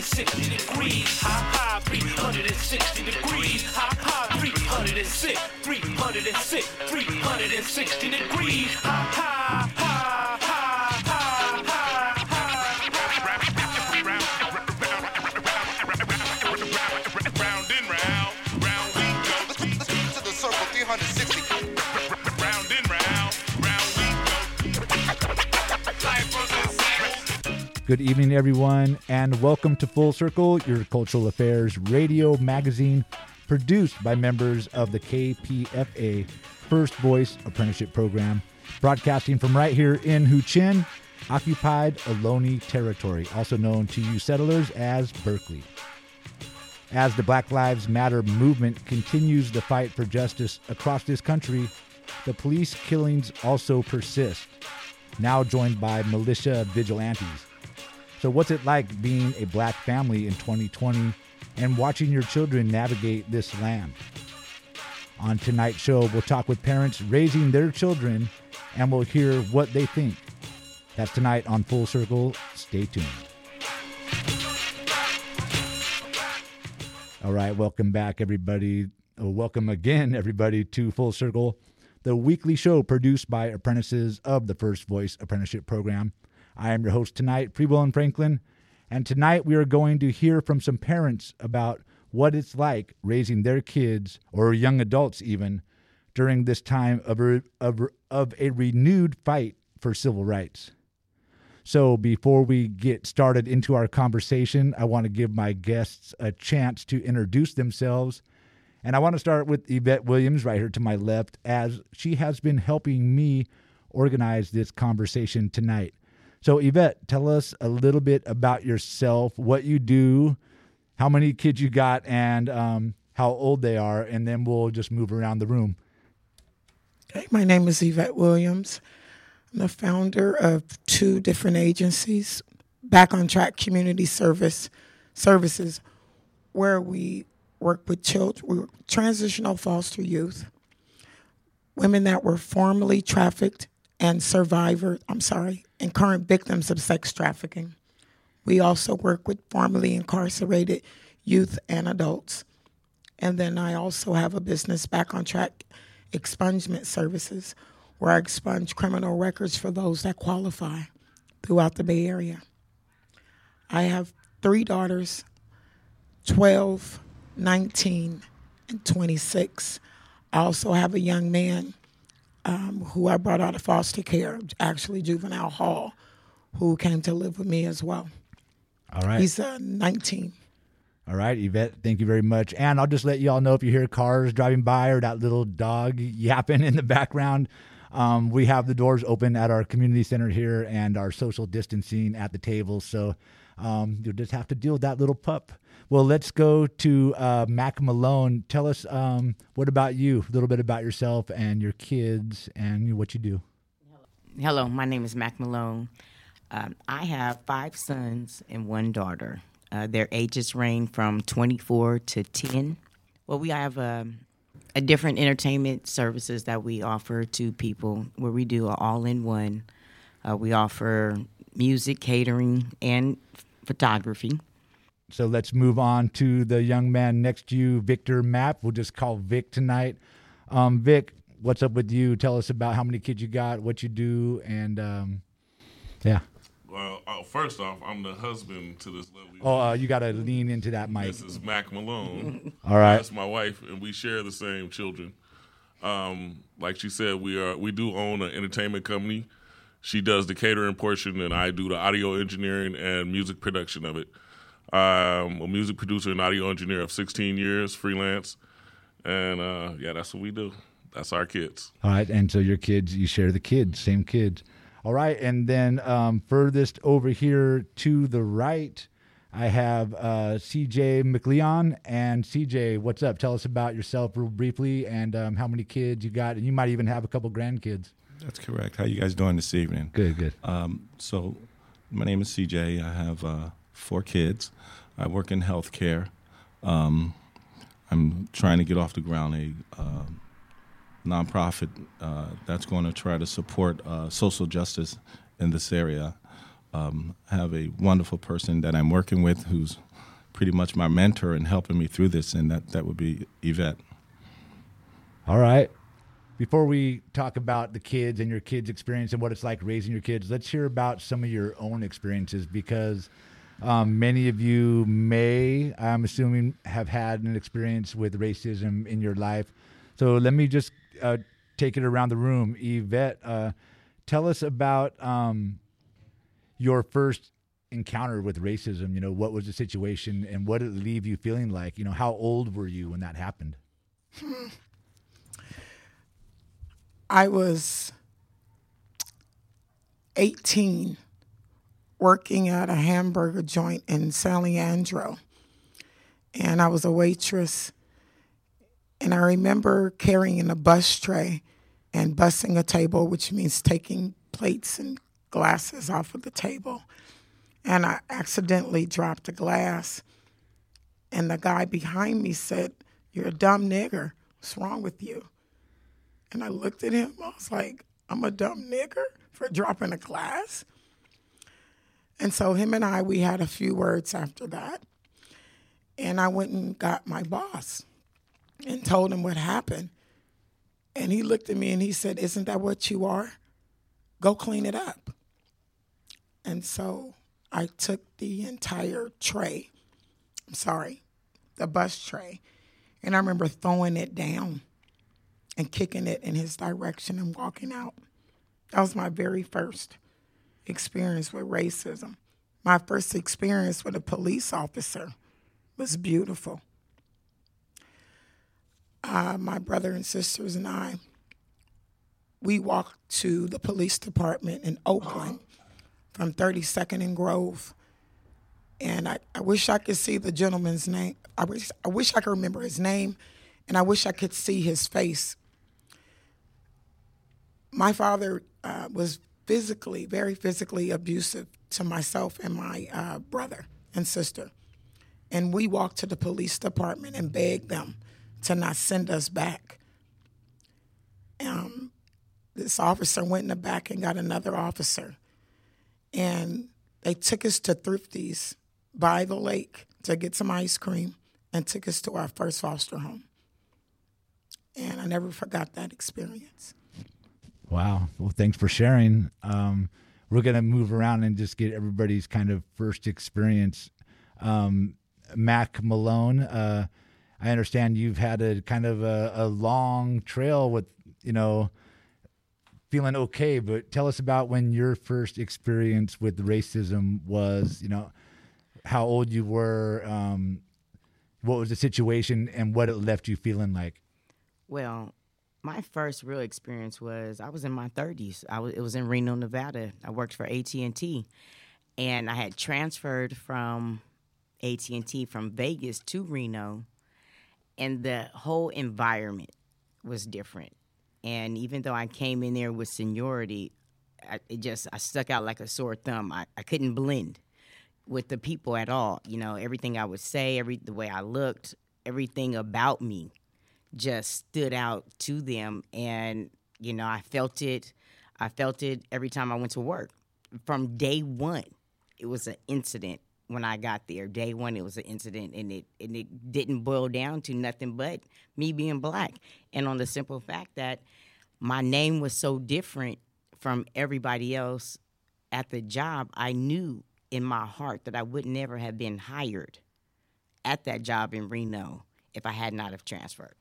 360 degrees. High, high, 360 degrees. High, high, 306, 306, 360 degrees. High, high, Good evening, everyone, and welcome to Full Circle, your cultural affairs radio magazine produced by members of the KPFA First Voice Apprenticeship Program, broadcasting from right here in Huichin, occupied Ohlone territory, also known to you settlers as Berkeley. As the Black Lives Matter movement continues the fight for justice across this country, the police killings also persist, now joined by militia vigilantes. So, what's it like being a black family in 2020 and watching your children navigate this land? On tonight's show, we'll talk with parents raising their children and we'll hear what they think. That's tonight on Full Circle. Stay tuned. All right, welcome back, everybody. Welcome again, everybody, to Full Circle, the weekly show produced by apprentices of the First Voice Apprenticeship Program. I am your host tonight, Free Will and Franklin, and tonight we are going to hear from some parents about what it's like raising their kids or young adults even during this time of a, of, of a renewed fight for civil rights. So, before we get started into our conversation, I want to give my guests a chance to introduce themselves. And I want to start with Yvette Williams right here to my left, as she has been helping me organize this conversation tonight. So, Yvette, tell us a little bit about yourself, what you do, how many kids you got, and um, how old they are, and then we'll just move around the room. Hey, my name is Yvette Williams. I'm the founder of two different agencies, Back on Track Community Service Services, where we work with children, transitional foster youth, women that were formerly trafficked and survivor, I'm sorry, and current victims of sex trafficking. We also work with formerly incarcerated youth and adults. And then I also have a business back on track expungement services where I expunge criminal records for those that qualify throughout the Bay Area. I have three daughters 12, 19, and 26. I also have a young man um, who I brought out of foster care, actually juvenile hall, who came to live with me as well. All right. He's uh, 19. All right, Yvette, thank you very much. And I'll just let you all know if you hear cars driving by or that little dog yapping in the background, um, we have the doors open at our community center here and our social distancing at the table. So um, you'll just have to deal with that little pup. Well, let's go to uh, Mac Malone. Tell us um, what about you, a little bit about yourself and your kids and what you do. Hello, my name is Mac Malone. Um, I have five sons and one daughter. Uh, their ages range from 24 to 10. Well, we have um, a different entertainment services that we offer to people where we do an all-in-one. Uh, we offer music, catering, and photography. So let's move on to the young man next to you, Victor Mapp. We'll just call Vic tonight. Um, Vic, what's up with you? Tell us about how many kids you got, what you do, and um, yeah. Well, uh, first off, I'm the husband to this lovely. Oh, uh, you got to lean into that mic. This is Mac Malone. All right. That's my wife, and we share the same children. Um, like she said, we are we do own an entertainment company. She does the catering portion, and I do the audio engineering and music production of it. I'm a music producer and audio engineer of 16 years, freelance, and uh, yeah, that's what we do. That's our kids. All right, and so your kids, you share the kids, same kids. All right, and then um, furthest over here to the right, I have uh, CJ McLeon. And CJ, what's up? Tell us about yourself real briefly and um, how many kids you got, and you might even have a couple grandkids. That's correct. How you guys doing this evening? Good, good. Um, so, my name is CJ. I have uh, four kids. I work in healthcare. Um, I'm trying to get off the ground a uh, nonprofit uh, that's going to try to support uh, social justice in this area. Um, I have a wonderful person that I'm working with who's pretty much my mentor and helping me through this, and that that would be Yvette. All right. Before we talk about the kids and your kids' experience and what it's like raising your kids, let's hear about some of your own experiences because um, many of you may, I'm assuming, have had an experience with racism in your life. So let me just uh, take it around the room. Yvette, uh, tell us about um, your first encounter with racism. You know, what was the situation and what did it leave you feeling like? You know, how old were you when that happened? I was 18 working at a hamburger joint in San Leandro. And I was a waitress. And I remember carrying a bus tray and bussing a table, which means taking plates and glasses off of the table. And I accidentally dropped a glass. And the guy behind me said, You're a dumb nigger. What's wrong with you? And I looked at him. I was like, I'm a dumb nigger for dropping a glass. And so him and I, we had a few words after that. And I went and got my boss and told him what happened. And he looked at me and he said, Isn't that what you are? Go clean it up. And so I took the entire tray, I'm sorry, the bus tray, and I remember throwing it down and kicking it in his direction and walking out. That was my very first experience with racism. My first experience with a police officer was beautiful. Uh, my brother and sisters and I, we walked to the police department in Oakland from 32nd and Grove. And I, I wish I could see the gentleman's name. I wish, I wish I could remember his name, and I wish I could see his face. My father uh, was physically, very physically abusive to myself and my uh, brother and sister. And we walked to the police department and begged them to not send us back. Um, this officer went in the back and got another officer. And they took us to Thrifty's by the lake to get some ice cream and took us to our first foster home. And I never forgot that experience. Wow. Well, thanks for sharing. Um, we're going to move around and just get everybody's kind of first experience. Um, Mac Malone, uh, I understand you've had a kind of a, a long trail with, you know, feeling okay, but tell us about when your first experience with racism was, you know, how old you were, um, what was the situation, and what it left you feeling like. Well, my first real experience was I was in my 30s. I was it was in Reno, Nevada. I worked for AT&T and I had transferred from AT&T from Vegas to Reno and the whole environment was different. And even though I came in there with seniority, I, it just I stuck out like a sore thumb. I, I couldn't blend with the people at all. You know, everything I would say, every the way I looked, everything about me just stood out to them. And you know i felt it. I felt it every time i went to work. From day one it was an incident when i got there. Day one it was an incident and it and it didn't boil down to nothing but me being black. And on the simple fact that my name was so different from everybody else at the job i knew in my heart that i would never have been hired at that job in reno if i had not have transferred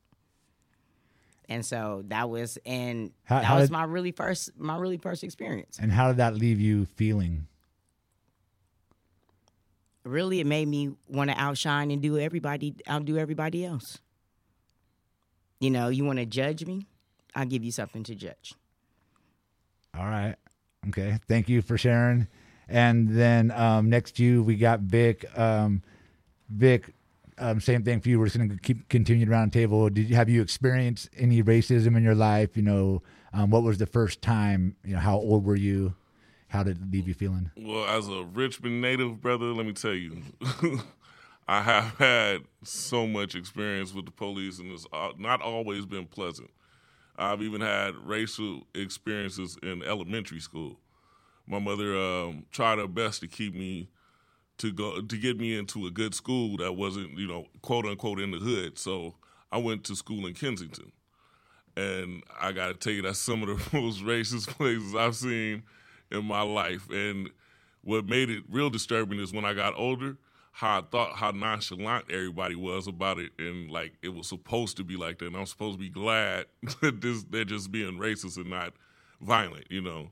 and so that was and How- that how was did- my really first my really first experience. And how did that leave you feeling? Really, it made me want to outshine and do everybody outdo everybody else. You know, you want to judge me? I'll give you something to judge. All right. Okay. Thank you for sharing. And then um, next to you, we got Vic. Um, Vic, um, same thing for you. We're just going to keep continuing around the table. Did you have you experienced any racism in your life? You know, um, what was the first time? You know, how old were you? How did it leave you feeling? Well, as a Richmond native, brother, let me tell you, I have had so much experience with the police, and it's not always been pleasant. I've even had racial experiences in elementary school. My mother um, tried her best to keep me to go to get me into a good school that wasn't you know quote unquote in the hood. So I went to school in Kensington, and I got to tell you that's some of the most racist places I've seen in my life. And what made it real disturbing is when I got older, how I thought how nonchalant everybody was about it, and like it was supposed to be like that. And I'm supposed to be glad that this, they're just being racist and not violent, you know.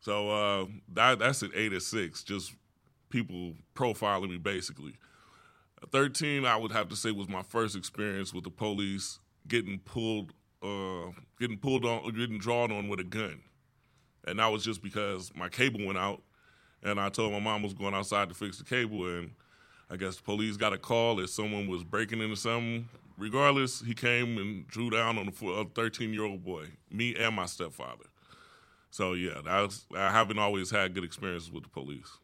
So uh, that that's at eight or six, just people profiling me basically. Thirteen, I would have to say, was my first experience with the police getting pulled, uh, getting pulled on, getting drawn on with a gun, and that was just because my cable went out, and I told my mom I was going outside to fix the cable, and I guess the police got a call that someone was breaking into something. Regardless, he came and drew down on a 13 year old boy, me and my stepfather. So yeah, I haven't always had good experiences with the police.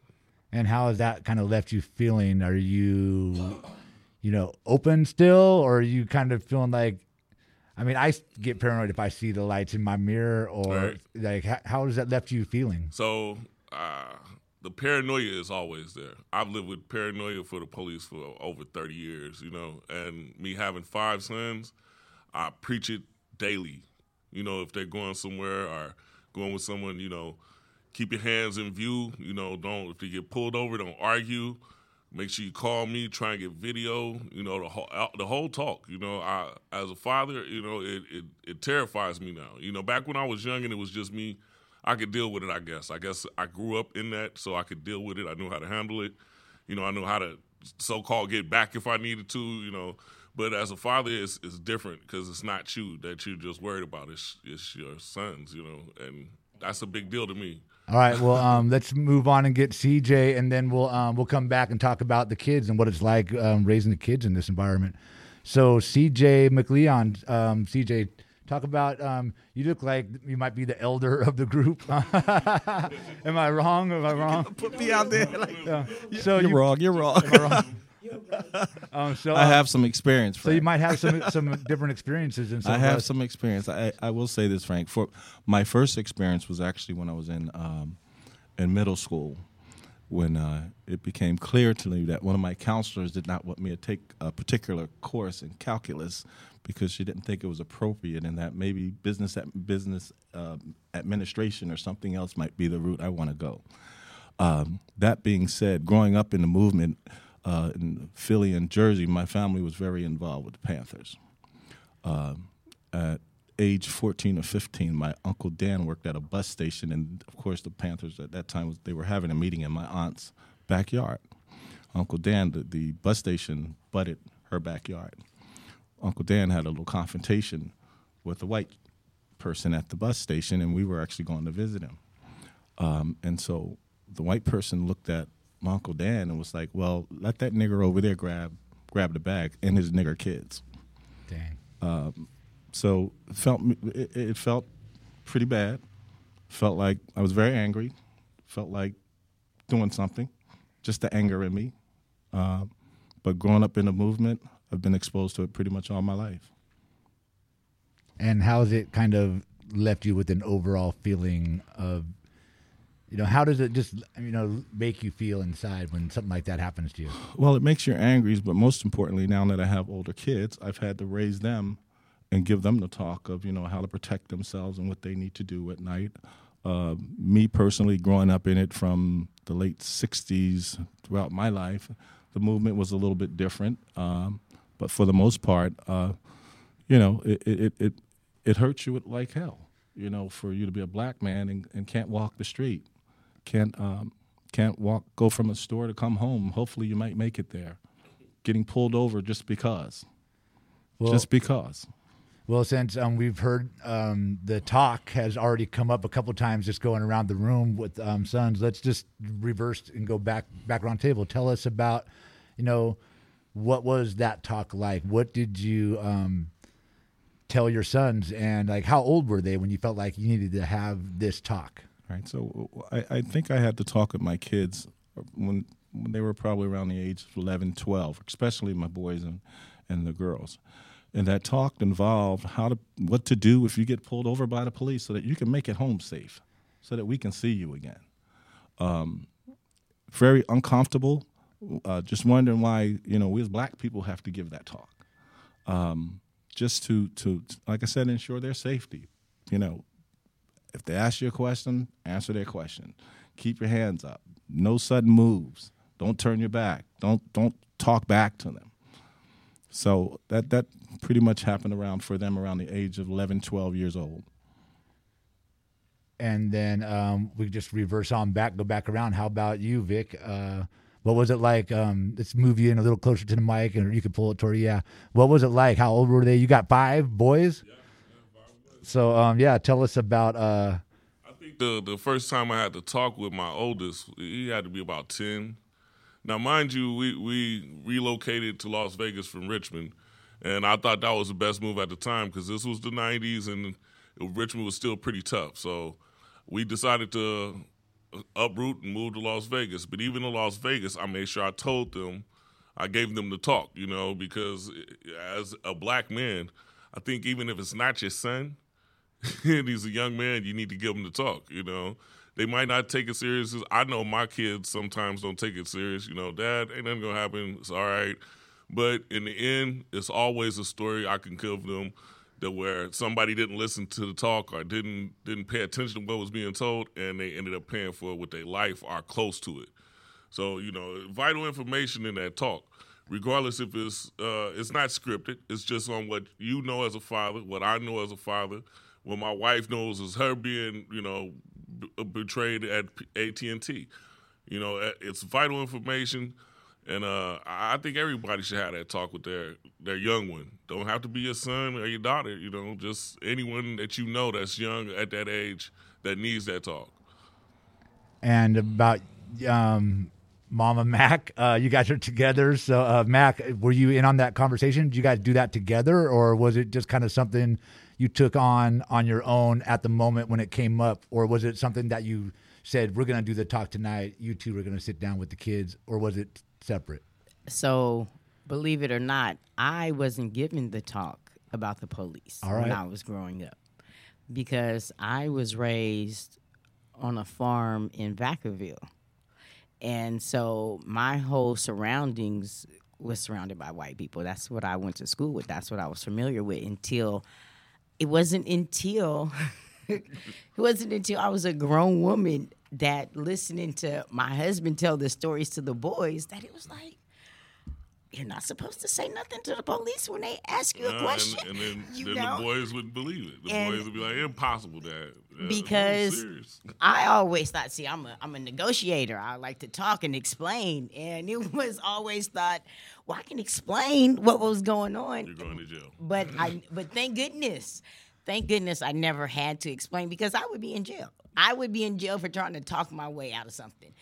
And how has that kind of left you feeling? Are you, you know, open still, or are you kind of feeling like? I mean, I get paranoid if I see the lights in my mirror, or Right. like, how, how has that left you feeling? So uh, the paranoia is always there. I've lived with paranoia for the police for over 30 years, you know, and me having five sons, I preach it daily. You know, if they're going somewhere or going with someone, you know, keep your hands in view. You know, don't if you get pulled over, don't argue. Make sure you call me. Try and get video. You know, the whole uh, the whole talk. You know, I as a father, you know, it it, it terrifies me now. You know, back when I was young and it was just me, I could deal with it. I guess. I guess I grew up in that, so I could deal with it. I knew how to handle it. You know, I knew how to so called get back if I needed to. You know, but as a father, it's it's different because it's not you that you're just worried about. It's it's your sons. You know, and that's a big deal to me. All right, well, um, let's move on and get CJ, and then we'll um, we'll come back and talk about the kids and what it's like um, raising the kids in this environment. So, CJ McLeon, um, CJ, talk about. Um, you look like you might be the elder of the group. Am I wrong? Am I wrong? Put me out there. Like, So you're you, wrong. You're wrong. um, so I um, have some experience. So you might have some some different experiences and I some. have some experience. I, I will say this, Frank. For my first experience was actually when I was in um, in middle school, when uh, it became clear to me that one of my counselors did not want me to take a particular course in calculus because she didn't think it was appropriate, and that maybe business at business um, administration or something else might be the route I want to go. Um, that being said, growing up in the movement uh, in Philly and Jersey, my family was very involved with the Panthers. Um, at age 14 or 15, my uncle Dan worked at a bus station, and of course, the Panthers at that time they were having a meeting in my aunt's backyard. Uncle Dan, the, the bus station butted her backyard. Uncle Dan had a little confrontation with a white person at the bus station, and we were actually going to visit him. Um, and so the white person looked at my uncle Dan and was like, "Well, let that nigger over there grab grab the bag and his nigger kids." Dang. So it felt it, it felt pretty bad. Felt like I was very angry. Felt like doing something, just the anger in me. Uh, but growing up in the movement, I've been exposed to it pretty much all my life. And how has it kind of left you with an overall feeling of, you know, how does it just, you know, make you feel inside when something like that happens to you? Well, it makes you angry, but most importantly, now that I have older kids, I've had to raise them and give them the talk of you know how to protect themselves and what they need to do at night. Uh, me personally, growing up in it from the late '60s throughout my life, the movement was a little bit different, um, but for the most part, uh, you know, it it it it hurts you like hell. You know, for you to be a black man and, and can't walk the street, can't um, can't walk, go from a store to come home. Hopefully, you might make it there. Getting pulled over just because, Well, just because. Well, since um, we've heard um, the talk has already come up a couple times, just going around the room with um, sons. Let's just reverse and go back back around table. Tell us about, you know, what was that talk like? What did you um, tell your sons, and like how old were they when you felt like you needed to have this talk? Right. So I, I think I had to talk with my kids when when they were probably around the age of 11, 12, especially my boys and, and the girls. And that talk involved how to what to do if you get pulled over by the police so that you can make it home safe, so that we can see you again. Um, very uncomfortable, uh, just wondering why you know we as black people have to give that talk, um, just to to like I said, ensure their safety. You know, if they ask you a question, answer their question. Keep your hands up. No sudden moves. Don't turn your back. Don't don't talk back to them. So that that pretty much happened around for them around the age of 11, 12 years old. And then um, we just reverse on back, go back around. How about you, Vic? Uh, what was it like? Um, let's move you in a little closer to the mic, and you can pull it toward you. Yeah. What was it like? How old were they? You got five boys. So um, yeah, tell us about. Uh, I think the the first time I had to talk with my oldest, he had to be about ten. Now, mind you, we we relocated to Las Vegas from Richmond, and I thought that was the best move at the time because this was the '90s and Richmond was still pretty tough. So we decided to uproot and move to Las Vegas. But even in Las Vegas, I made sure I told them, I gave them the talk, you know, because as a black man, I think even if it's not your son and he's a young man, you need to give him the talk, you know. They might not take it serious. I know my kids sometimes don't take it serious. You know, Dad, ain't nothing gonna happen. It's all right. But in the end, it's always a story I can give them that where somebody didn't listen to the talk or didn't didn't pay attention to what was being told, and they ended up paying for it with their life or close to it. So you know, vital information in that talk, regardless if it's uh, it's not scripted. It's just on what you know as a father, what I know as a father, what my wife knows is her being you know b- betrayed at AT and T. You know, it's vital information. And uh, I think everybody should have that talk with their their young one. Don't have to be your son or your daughter. You know, just anyone that you know that's young at that age that needs that talk. And about um, Mama Mac, uh, you guys are together. So, uh, Mac, were you in on that conversation? Did you guys do that together, or was it just kind of something you took on on your own at the moment when it came up, or was it something that you said we're going to do the talk tonight? You two are going to sit down with the kids, or was it separate? So, believe it or not, I wasn't given the talk about the police right. when I was growing up because I was raised on a farm in Vacaville. And so my whole surroundings was surrounded by white people. That's what I went to school with. That's what I was familiar with until it wasn't until it wasn't until I was a grown woman that listening to my husband tell the stories to the boys that it was like you're not supposed to say nothing to the police when they ask you a question. and, and then, then the boys wouldn't believe it. The And- boys would be like, "Impossible, Dad." Yeah, Because- serious. I always thought, see, I'm a I'm a negotiator. I like to talk and explain, and it was always thought, well, I can explain what was going on. you're going to jail. But I but thank goodness. Thank goodness I never had to explain because I would be in jail. I would be in jail for trying to talk my way out of something.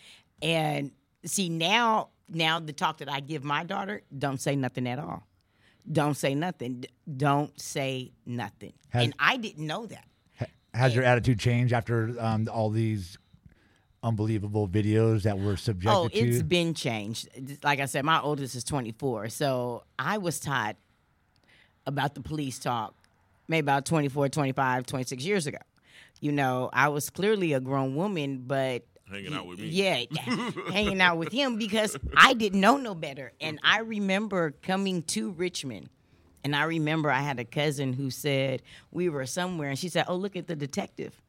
And see now now the talk that I give my daughter, don't say nothing at all. Don't say nothing. Don't say nothing. Has- and I didn't know that. Has your attitude changed after um, all these unbelievable videos that were subjected Oh, to? it's been changed. Like I said, my oldest is 24. So I was taught about the police talk maybe about 24, 25, 26 years ago. You know, I was clearly a grown woman, but Hanging out with me. yeah, hanging out with him because I didn't know no better. And I remember coming to Richmond. And I remember I had a cousin who said we were somewhere, and she said, "Oh, look at the detective."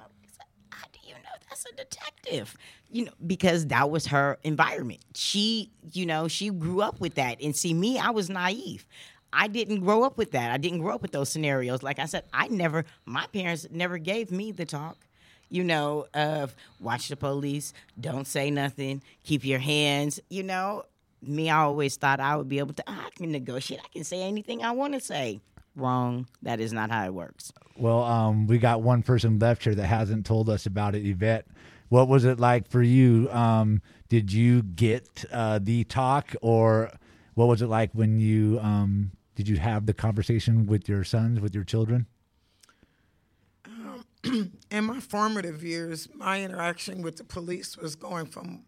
I said, How do you know that's a detective? You know, because that was her environment. She, you know, she grew up with that. And see, me, I was naive. I didn't grow up with that. I didn't grow up with those scenarios. Like I said, I never, my parents never gave me the talk, you know, of watch the police, don't say nothing, keep your hands, you know. Me, I always thought I would be able to, I can negotiate, I can say anything I want to say. Wrong. That is not how it works. Well, um, we got one person left here that hasn't told us about it. Yvette, what was it like for you? Um, did you get uh, the talk, or what was it like when you um, did you have the conversation with your sons, with your children? in my formative years, my interaction with the police was going from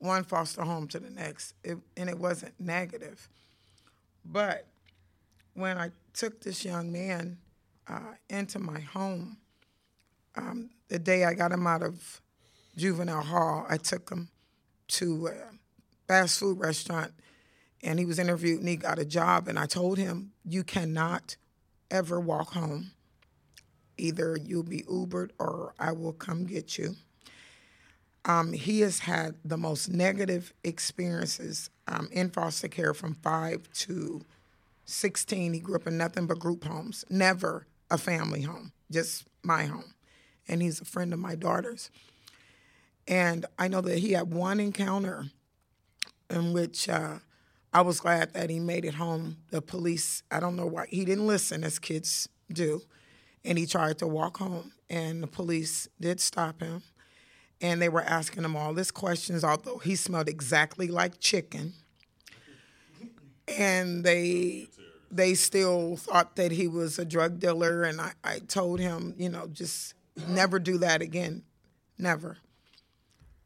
one foster home to the next, it, and it wasn't negative. But when I took this young man uh, into my home, um, the day I got him out of juvenile hall, I took him to a fast food restaurant, and he was interviewed and he got a job. And I told him, you cannot ever walk home. Either you'll be Ubered or I will come get you. Um, he has had the most negative experiences um, in foster care from five to 16. He grew up in nothing but group homes, never a family home, just my home. And he's a friend of my daughter's. And I know that he had one encounter in which uh, I was glad that he made it home. The police, I don't know why, he didn't listen as kids do. And he tried to walk home, and the police did stop him. And they were asking him all these questions, although he smelled exactly like chicken. And they they still thought that he was a drug dealer. And I, I told him, you know, just never do that again. Never.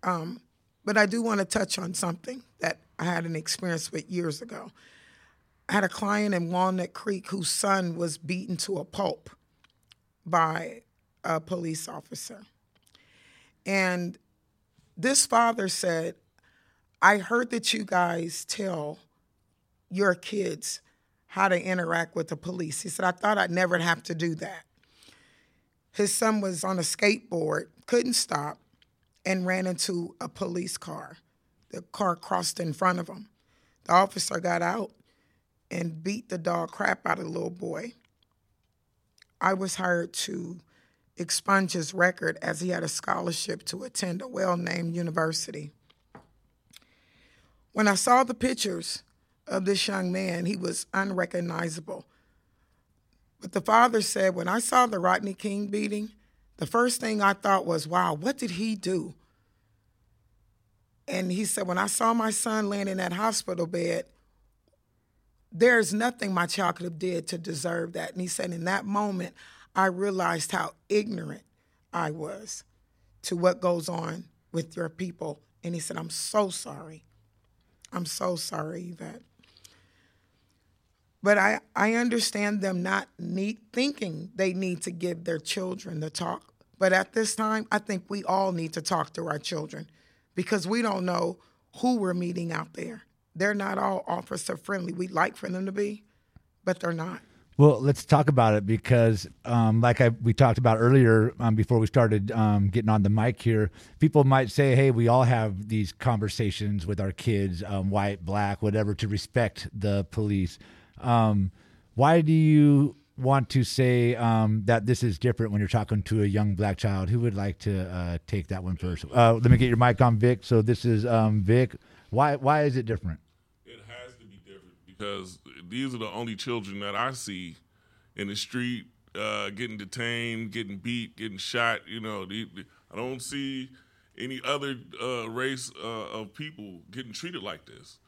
Um, but I do want to touch on something that I had an experience with years ago. I had a client in Walnut Creek whose son was beaten to a pulp by a police officer. And this father said, I heard that you guys tell your kids how to interact with the police. He said, I thought I'd never have to do that. His son was on a skateboard, couldn't stop, and ran into a police car. The car crossed in front of him. The officer got out and beat the dog crap out of the little boy. I was hired to expunge his record as he had a scholarship to attend a well named university. When I saw the pictures of this young man, he was unrecognizable. But the father said, when I saw the Rodney King beating, the first thing I thought was, wow, what did he do? And he said, when I saw my son laying in that hospital bed, there's nothing my child could have did to deserve that. And he said, in that moment, I realized how ignorant I was to what goes on with your people. And he said, I'm so sorry. I'm so sorry, Yvette. But I, I understand them not need, thinking they need to give their children the talk. But at this time, I think we all need to talk to our children because we don't know who we're meeting out there. They're not all officer friendly. We'd like for them to be, but they're not. Well, let's talk about it because, um, like I, we talked about earlier um, before we started um, getting on the mic here, people might say, hey, we all have these conversations with our kids, um, white, black, whatever, to respect the police. Um, why do you want to say um, that this is different when you're talking to a young black child? Who would like to uh, take that one first? Uh, let me get your mic on, Vic. So this is Vic. Why, why is it different? It has to be different because these are the only children that I see in the street uh, getting detained, getting beat, getting shot. You know, I don't see any other uh, race uh, of people getting treated like this.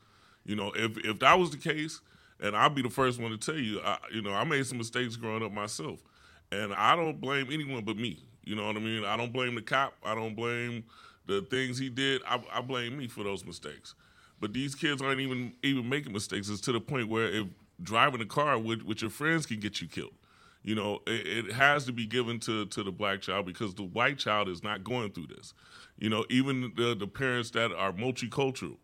You know, if if that was the case, and I'll be the first one to tell you, I, you know, I made some mistakes growing up myself, and I don't blame anyone but me. You know what I mean? I don't blame the cop. I don't blame the things he did. I, I blame me for those mistakes. But these kids aren't even even making mistakes. It's to the point where if driving a car with, with your friends can get you killed. You know, it, it, has to be given to, to the black child because the white child is not going through this. You know, even the, the parents that are multicultural,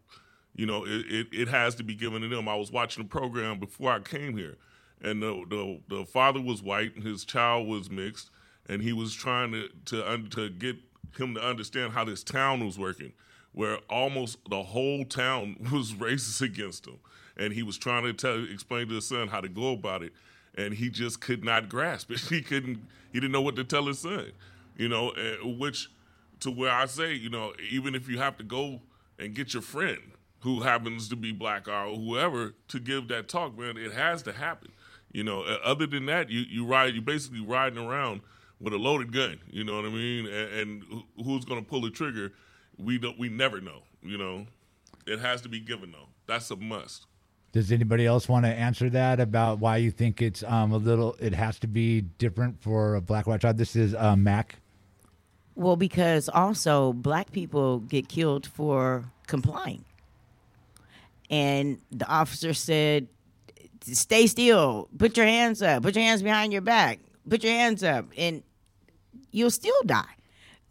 you know, it, it, it, has to be given to them. I was watching a program before I came here, and the, the, the father was white and his child was mixed, and he was trying to, to, to get him to understand how this town was working where almost the whole town was racist against him, and he was trying to tell, explain to his son how to go about it, and he just could not grasp it. He couldn't. He didn't know what to tell his son, you know. Which, to where I say, you know, even if you have to go and get your friend who happens to be black or whoever to give that talk, man, it has to happen. You know, other than that, you you ride, you basically riding around with a loaded gun. You know what I mean? And, and who's going to pull the trigger? We don't we never know you know? It has to be given though. That's a must. Does anybody else want to answer that about why you think it's um, a little it has to be different for a black white child? This is uh, mac. Well because also black people get killed for complying. And the officer said stay still. Put your hands up. Put your hands behind your back. Put your hands up and you'll still die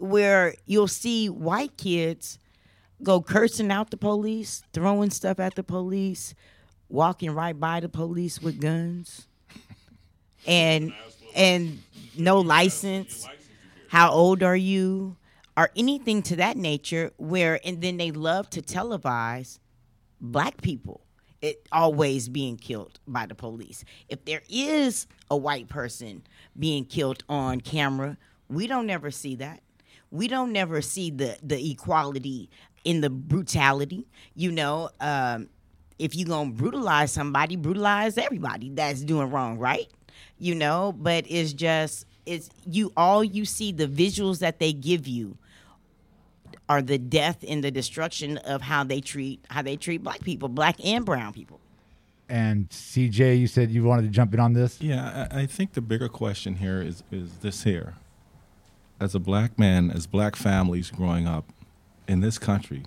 where you'll see white kids go cursing out the police, throwing stuff at the police, walking right by the police with guns, and and no license. How old are you? Or anything to that nature. Where and then they love to televise black people it always being killed by the police. If there is a white person being killed on camera, we don't ever see that. We don't never see the the equality in the brutality. You know, um, if you gonna brutalize somebody, brutalize everybody that's doing wrong, right? You know, but it's just it's you all you see the visuals that they give you are the death and the destruction of how they treat how they treat black people, black and brown people. And CJ, you said you wanted to jump in on this. Yeah, I, I think the bigger question here is is this here. As a black man, as black families growing up in this country,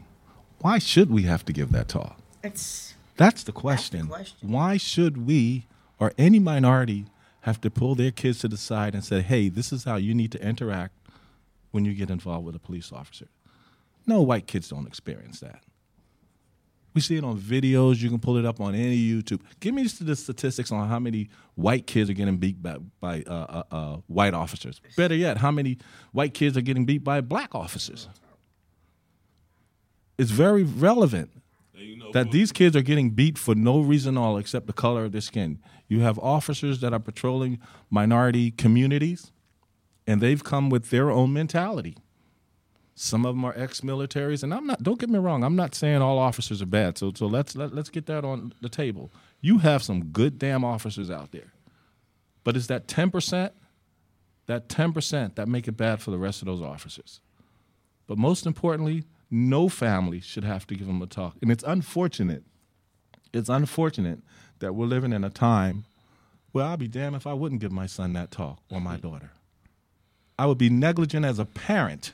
why should we have to give that talk? It's That's the question. question. Why should we or any minority have to pull their kids to the side and say, hey, this is how you need to interact when you get involved with a police officer? No white kids don't experience that. We see it on videos. You can pull it up on any YouTube. Give me the statistics on how many white kids are getting beat by, by uh, uh, uh, white officers. Better yet, how many white kids are getting beat by black officers. It's very relevant that these kids are getting beat for no reason at all except the color of their skin. You have officers that are patrolling minority communities, and they've come with their own mentality. Some of them are ex-militaries, and I'm not. Don't get me wrong. I'm not saying all officers are bad. So, so let's let, let's get that on the table. You have some good damn officers out there, but it's that ten percent, that ten percent that make it bad for the rest of those officers. But most importantly, no family should have to give them a talk. And it's unfortunate. It's unfortunate that we're living in a time where I'll be damned if I wouldn't give my son that talk or my daughter. I would be negligent as a parent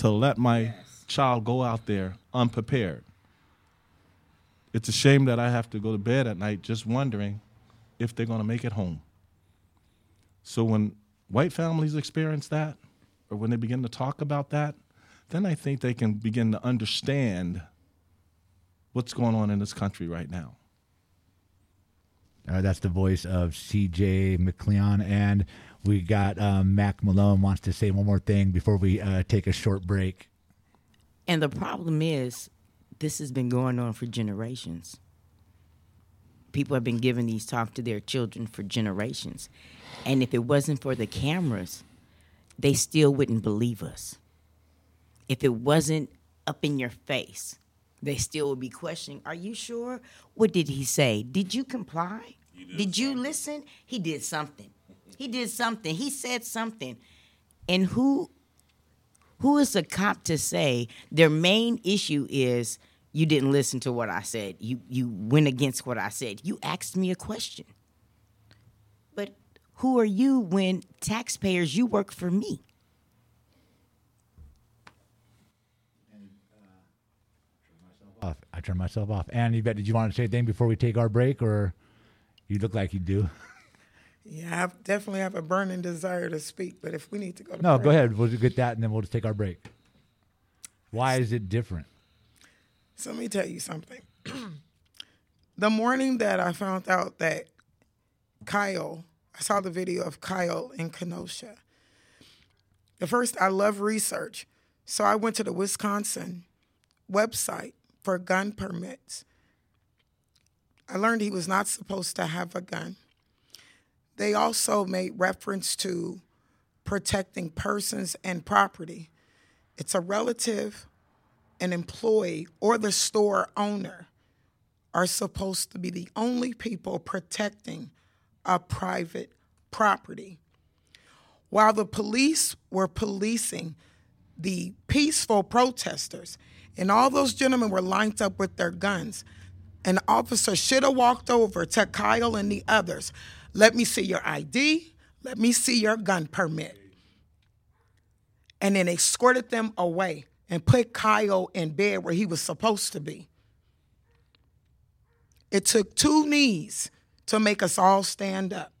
to let my child go out there unprepared. It's a shame that I have to go to bed at night just wondering if they're going to make it home. So when white families experience that, or when they begin to talk about that, then I think they can begin to understand what's going on in this country right now. Uh, that's the voice of CJ McLeon. And we got um, Mac Malone wants to say one more thing before we uh, take a short break. And the problem is, this has been going on for generations. People have been giving these talks to their children for generations. And if it wasn't for the cameras, they still wouldn't believe us. If it wasn't up in your face, they still would be questioning, Are you sure? What did he say? Did you comply? Did, you listen? He did something. He did something. He said something. And who who is a cop to say their main issue is you didn't listen to what I said. You you went against what I said. You asked me a question. But who are you when taxpayers you work for me? Uh, off. I turned myself off. And Yvette, did you want to say anything before we take our break, or you look like you do? Yeah, I definitely have a burning desire to speak, but if we need to go to No, go ahead. We'll get that, and then we'll just take our break. Why is it different? So let me tell you something. the morning that I found out that Kyle, I saw the video of Kyle in Kenosha. The first, I love research. So I went to the Wisconsin website for gun permits. I learned he was not supposed to have a gun. They also made reference to protecting persons and property. It's a relative, an employee, or the store owner are supposed to be the only people protecting a private property. While the police were policing the peaceful protesters, and all those gentlemen were lined up with their guns, an officer should have walked over to Kyle and the others. Let me see your ID. Let me see your gun permit. And then escorted them away and put Kyle in bed where he was supposed to be. It took two knees to make us all stand up.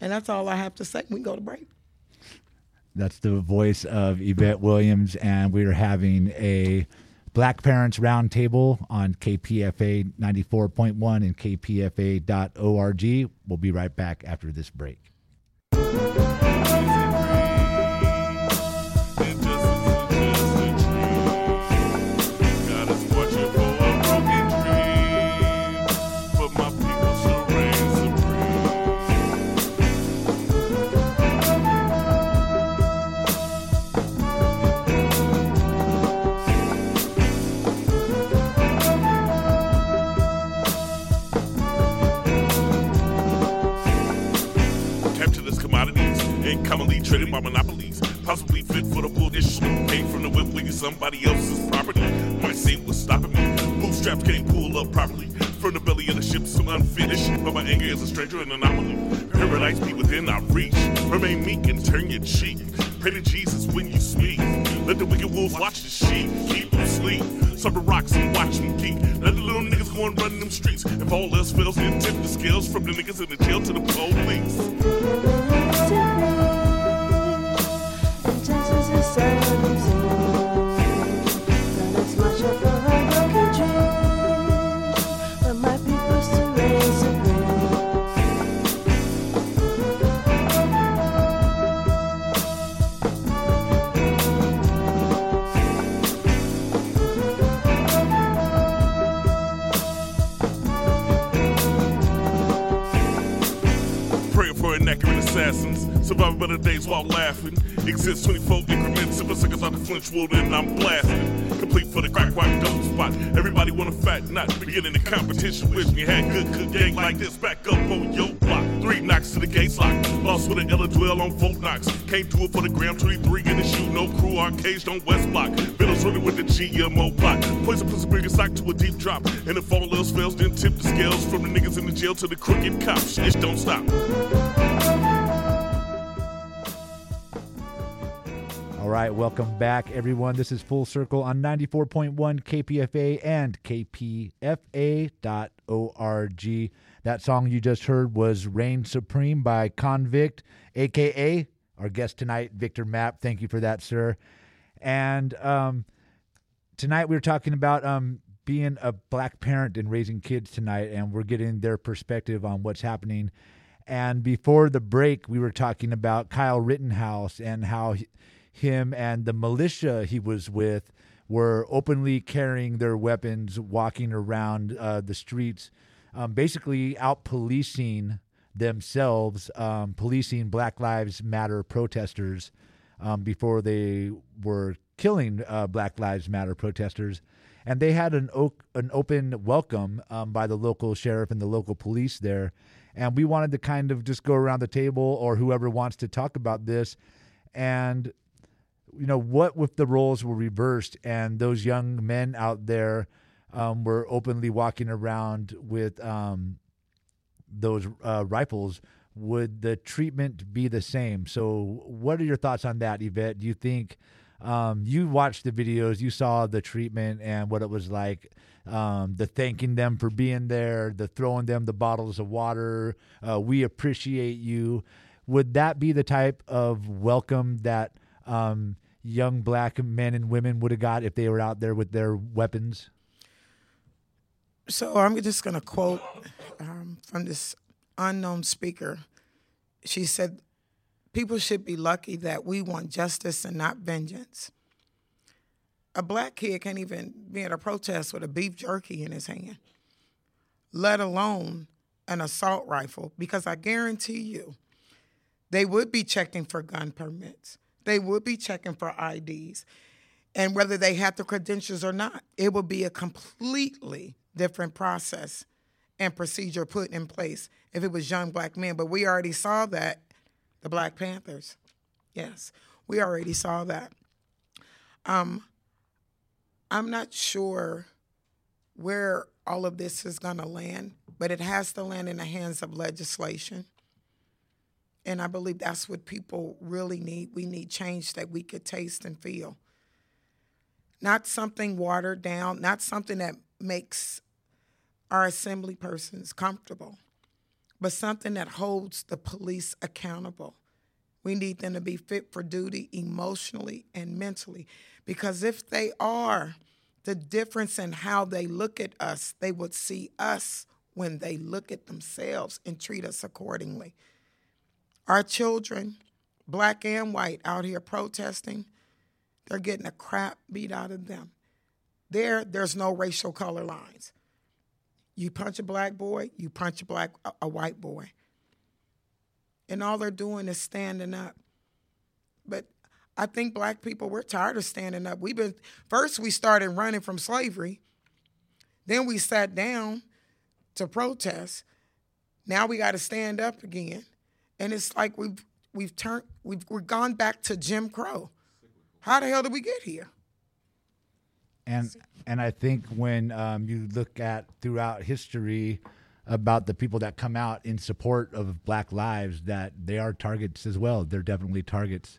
And that's all I have to say. We go to break. That's the voice of Yvette Williams, and we are having a Black Parents Roundtable on KPFA 94.1 and KPFA.org. We'll be right back after this break. Possibly fit for the bullish. Paid from the whip leaving somebody else's property. Might say what's stopping me. Bootstraps can't pull up properly. From the belly of the ship, some unfinished. But my anger is a stranger, an anomaly. Paradise be within our reach. Remain meek and turn your cheek. Pray to Jesus when you speak. Let the wicked wolves watch the sheep. Keep them sleep. The rocks and watch them geek. Let the little niggas go and run them streets. If all else fails, then tip the scales from the niggas in the jail to the and I'm blasting. Complete for the crack rock dope spot. Everybody want a fat knot. Beginning the competition with me. Had good, good gang like this. Back up on your block. Three knocks to the gates lock. Lost with an Ella dwell on folk knocks. Can't do it for the gram 23 in the shoe. No crew arcades, don't West block. Villains running with the GMO plot. Poison bring a sock to a deep drop. And if all else fails, then tip the scales from the niggas in the jail to the crooked cops. Shit don't stop. Welcome back, everyone. This is Full Circle on 94.1 KPFA and KPFA.org. That song you just heard was Reign Supreme by Convict, aka our guest tonight, Victor Mapp. Thank you for that, sir. And um, tonight we were talking about um, being a black parent and raising kids tonight, and we're getting their perspective on what's happening. And before the break, we were talking about Kyle Rittenhouse and how he- him and the militia he was with were openly carrying their weapons, walking around uh, the streets, um, basically out policing themselves, um, policing Black Lives Matter protesters um, before they were killing uh, Black Lives Matter protesters. And they had an, o- an open welcome um, by the local sheriff and the local police there. And we wanted to kind of just go around the table or whoever wants to talk about this and you know what if the roles were reversed and those young men out there um, were openly walking around with um, those uh, rifles would the treatment be the same? So what are your thoughts on that yvette? Do you think um, you watched the videos you saw the treatment and what it was like um, the thanking them for being there the throwing them the bottles of water uh, we appreciate you. Would that be the type of welcome that um, young black men and women would have got if they were out there with their weapons? So I'm just going to quote um, from this unknown speaker. She said, People should be lucky that we want justice and not vengeance. A black kid can't even be at a protest with a beef jerky in his hand, let alone an assault rifle, because I guarantee you, they would be checking for gun permits. They would be checking for IDs. And whether they had the credentials or not, it would be a completely different process and procedure put in place if it was young black men. But we already saw that, the Black Panthers. Yes, we already saw that. Um, I'm not sure where all of this is going to land, but it has to land in the hands of legislation. And I believe that's what people really need. We need change that we could taste and feel. Not something watered down, not something that makes our assembly persons comfortable, but something that holds the police accountable. We need them to be fit for duty emotionally and mentally. Because if they are, the difference in how they look at us, they would see us when they look at themselves and treat us accordingly. Our children, black and white, out here protesting, they're getting a crap beat out of them. There, there's no racial color lines. You punch a black boy, you punch a black a, a white boy. And all they're doing is standing up. But I think black people we're tired of standing up. We've been first we started running from slavery. Then we sat down to protest. Now we got to stand up again. And it's like we've we've turned we've we've gone back to Jim Crow. How the hell did we get here? And and I think when um, you look at throughout history about the people that come out in support of Black lives, that they are targets as well. They're definitely targets.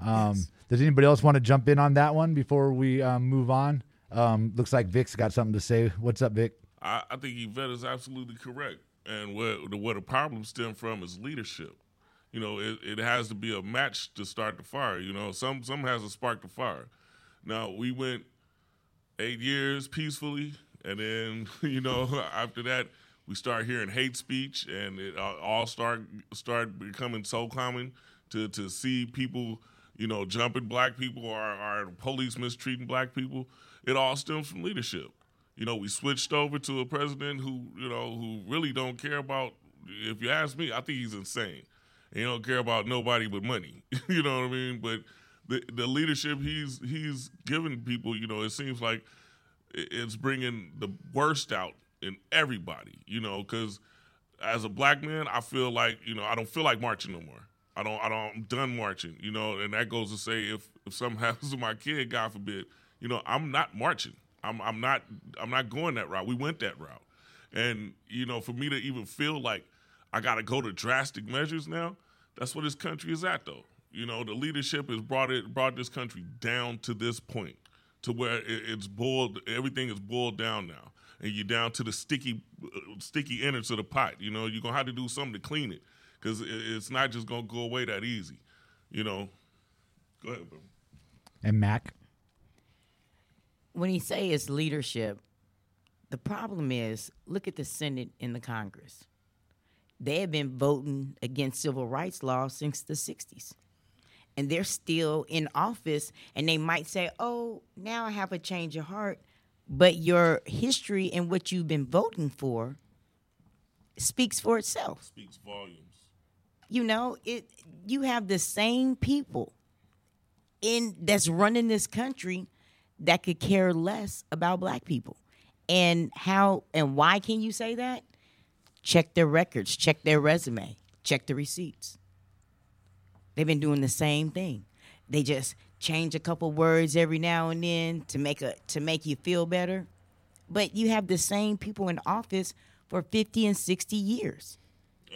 Um, Yes. Does anybody else want to jump in on that one before we um, move on? Um, looks like Vic's got something to say. What's up, Vic? I, I think Yvette is absolutely correct. And where the, where the problem stem from is leadership. You know, it, it has to be a match to start the fire. You know, some some has to spark the fire. Now we went eight years peacefully, and then you know after that we start hearing hate speech, and it all- all start start becoming so common to to see people you know jumping black people or, or police mistreating black people. It all stems from leadership. You know, we switched over to a president who you know who really don't care about. If you ask me, I think he's insane. He don't care about nobody but money. you know what I mean? But the the leadership he's he's giving people, you know, it seems like it's bringing the worst out in everybody. You know, because as a black man, I feel like you know I don't feel like marching no more. I don't. I don't. I'm done marching. You know, and that goes to say if if something happens to my kid, God forbid, you know, I'm not marching. I'm I'm not I'm not going that route. We went that route, and you know, for me to even feel like I got to go to drastic measures now, that's what this country is at, though. You know, the leadership has brought it brought this country down to this point, to where it, it's boiled. Everything is boiled down now, and you're down to the sticky, uh, sticky innards of the pot. You know, you're gonna have to do something to clean it, because it, it's not just gonna go away that easy. You know. Go ahead, bro. And Mac? When he say it's leadership, the problem is look at the Senate and the Congress. They have been voting against civil rights laws since the 60s. And they're still in office, and they might say, Oh, now I have a change of heart. But your history and what you've been voting for speaks for itself Speaks volumes. you know it you have the same people in that's running this country that could care less about black people. And how and why can you say that? Check their records check their resume check the receipts. They've been doing the same thing. They just change a couple words every now and then to make a to make you feel better. But you have the same people in office for 50 and 60 years.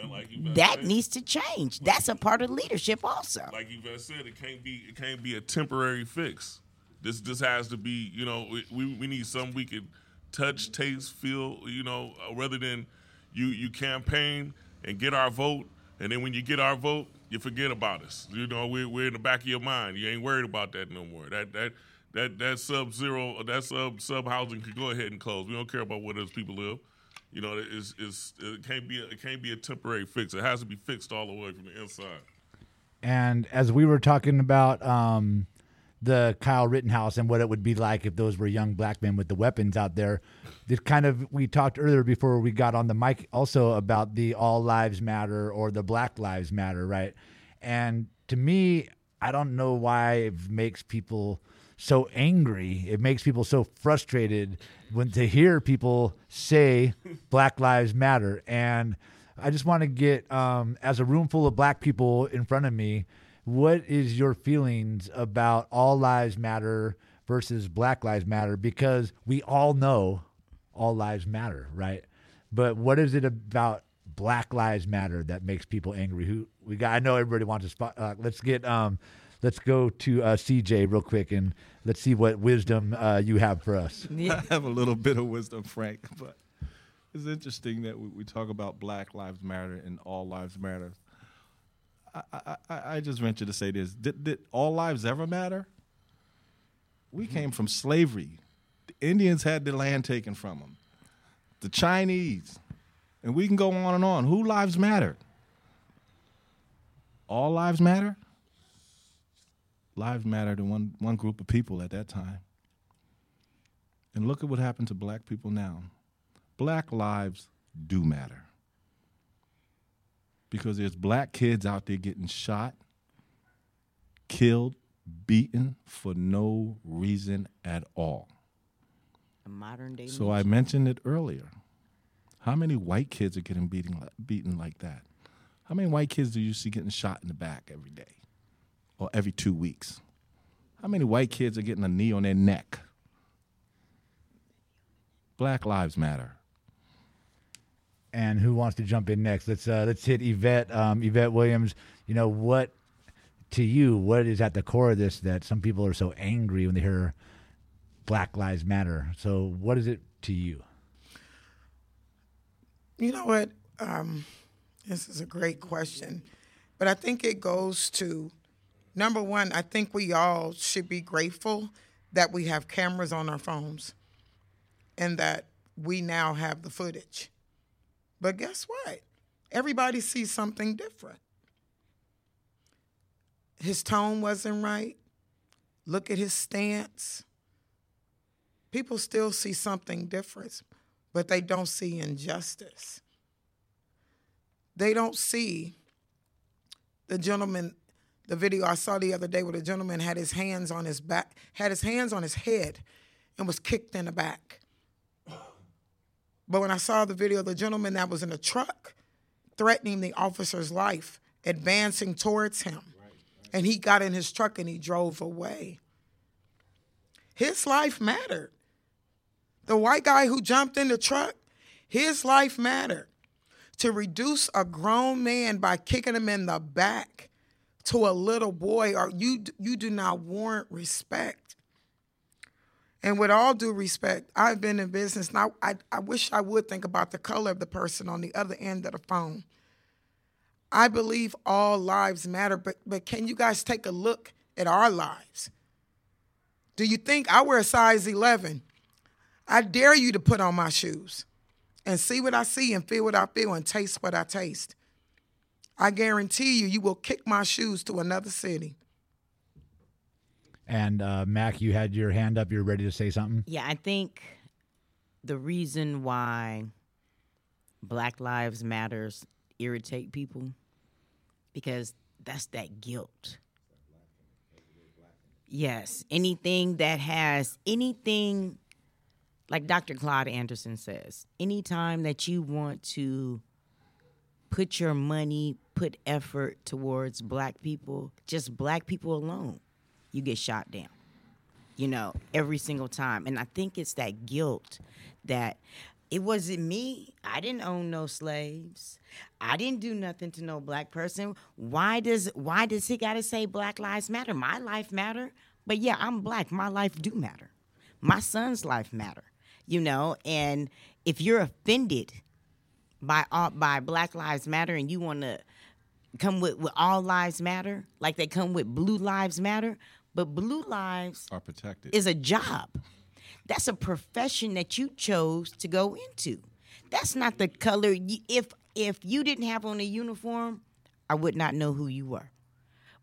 And like you that said, needs to change. That's a part of leadership also. like you guys said, it can't be it can't be a temporary fix. This this has to be you know we- we need something we can touch, taste, feel. You know, uh, rather than you you campaign and get our vote, and then when you get our vote, you forget about us. You know, we're we're in the back of your mind. You ain't worried about that no more. That that. That that sub zero that sub sub housing could go ahead and close. We don't care about where those people live. You know, it's, it's it can't be a, it can't be a temporary fix. It has to be fixed all the way from the inside. And as we were talking about um, the Kyle Rittenhouse and what it would be like if those were young black men with the weapons out there, this kind of we talked earlier before we got on the mic also about the All Lives Matter or the Black Lives Matter, right? And to me, I don't know why it makes people so angry. It makes people so frustrated when to hear people say Black Lives Matter. And I just want to get, um, as a room full of black people in front of me, what is your feelings about All Lives Matter versus Black Lives Matter? Because we all know all lives matter, right? But what is it about Black Lives Matter that makes people angry? Who we got? I know everybody wants to spot. Uh, let's get um, let's go to uh, CJ real quick and let's see what wisdom uh, you have for us. I have a little bit of wisdom, Frank, but it's interesting that we, we talk about Black Lives Matter and All Lives Matter. I, I, I, just venture to say this: did, did all lives ever matter? We mm-hmm. came from slavery. The Indians had the land taken from them. The Chinese, and we can go on and on. Who lives matter? All lives matter. Lives matter to one one group of people at that time. And look at what happened to black people now. Black lives do matter. Because there's black kids out there getting shot, killed, beaten for no reason at all. A modern day. So I mentioned it earlier. How many white kids are getting beaten, beaten like that? How many white kids do you see getting shot in the back every day or every two weeks? How many white kids are getting a knee on their neck? Black Lives Matter. And who wants to jump in next? Let's uh, let's hit Yvette. Um, Yvette Williams. You know what? To you, what is at the core of this that some people are so angry when they hear Black Lives Matter? So, what is it to you? You know what? Um, this is a great question. But I think it goes to number one, I think we all should be grateful that we have cameras on our phones and that we now have the footage. But guess what? Everybody sees something different. His tone wasn't right. Look at his stance. People still see something different, but they don't see injustice. They don't see the gentleman, the video I saw the other day where the gentleman had his hands on his back, had his hands on his head and was kicked in the back. But when I saw the video, of the gentleman that was in a truck threatening the officer's life, advancing towards him, and he got in his truck and he drove away. His life mattered. The white guy who jumped in the truck, his life mattered. To reduce a grown man by kicking him in the back to a little boy, or you you do not warrant respect. And with all due respect, I've been in business. Now I, I wish I would think about the color of the person on the other end of the phone. I believe all lives matter, but but can you guys take a look at our lives? Do you think I wear a size 11? I dare you to put on my shoes and see what I see and feel what I feel and taste what I taste. I guarantee you, you will kick my shoes to another city. And uh, Mac, you had your hand up. You're ready to say something. Yeah, I think the reason why Black Lives Matters irritate people because that's that guilt. Yes, anything that has anything like Dr. Claude Anderson says, anytime that you want to put your money, put effort towards black people, just black people alone, you get shot down you know, every single time. And I think it's that guilt that it wasn't me. I didn't own no slaves. I didn't do nothing to no black person. Why does why does he gotta say black lives matter? My life matter. But yeah, I'm black. My life do matter. My son's life matter. You know, and if you're offended by all, by Black Lives Matter and you wanna come with, with all lives matter, like they come with blue lives matter, but blue lives Are protected. is a job. That's a profession that you chose to go into. That's not the color. If if you didn't have on a uniform, I would not know who you were.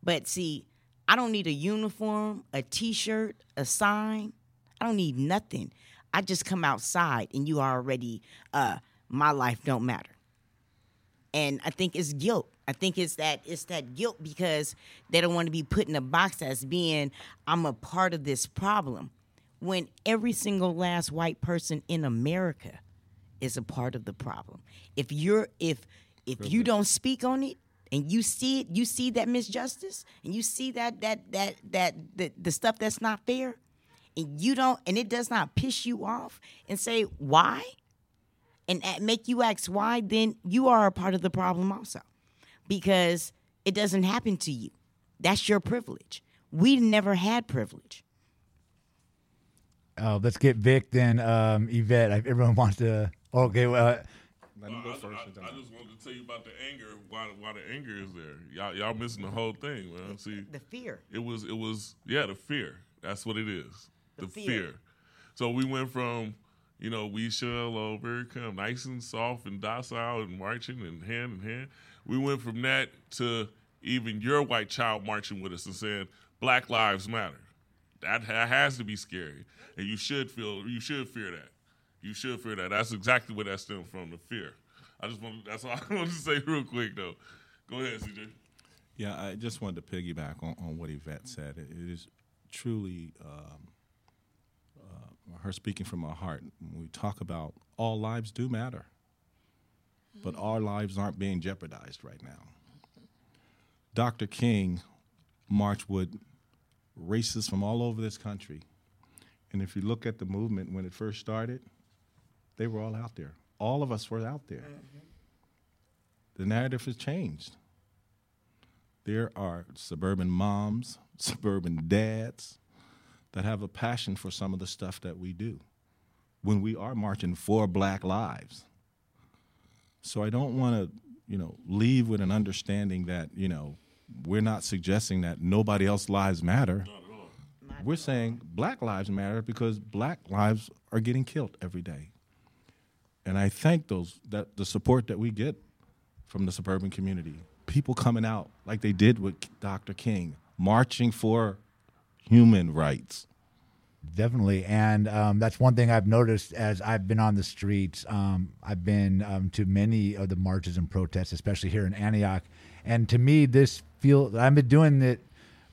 But see, I don't need a uniform, a T-shirt, a sign. I don't need nothing. I just come outside, and you are already. Uh, my life don't matter and I think it's guilt. I think it's that it's that guilt because they don't want to be put in a box as being I'm a part of this problem. When every single last white person in America is a part of the problem. If you're if if you don't speak on it and you see it, you see that misjustice and you see that that that that the, the stuff that's not fair and you don't and it does not piss you off and say why and make you ask why, then you are a part of the problem also. Because it doesn't happen to you. That's your privilege. We never had privilege. Uh, let's get Vic then. Um, Yvette, if everyone wants to. Okay, well, uh, Let him go I, first. I- I I'll- just wanted to tell you about the anger. Why, why the anger is there? Y'all, y'all missing the whole thing, man. See, The fear. it was, it was, yeah, the fear. That's what it is. The, The fear. fear. So we went from, you know, we shall overcome, nice and soft and docile and marching and hand in hand. We went from that to even your white child marching with us and saying Black Lives Matter. That has to be scary, and you should feel, you should fear that. You should fear that. That's exactly where that stems from, the fear. I just want, that's all I wanted to say real quick though. Go ahead, CJ. Yeah, I just wanted to piggyback on, on what Yvette said. It, it is truly um, uh, her speaking from her heart. When we talk about all lives do matter, but our lives aren't being jeopardized right now. Dr. King marched with racists from all over this country. And if you look at the movement when it first started, they were all out there. All of us were out there. Mm-hmm. The narrative has changed. There are suburban moms, suburban dads that have a passion for some of the stuff that we do when we are marching for black lives. So I don't want to, you know, leave with an understanding that, you know, we're not suggesting that nobody else's lives matter. We're saying black lives matter because black lives are getting killed every day. And I thank those that the support that we get from the suburban community. People coming out like they did with Dr. King, marching for human rights. Definitely, and um, that's one thing I've noticed as I've been on the streets. Um, I've been um, to many of the marches and protests, especially here in Antioch, and to me, this feel I've been doing it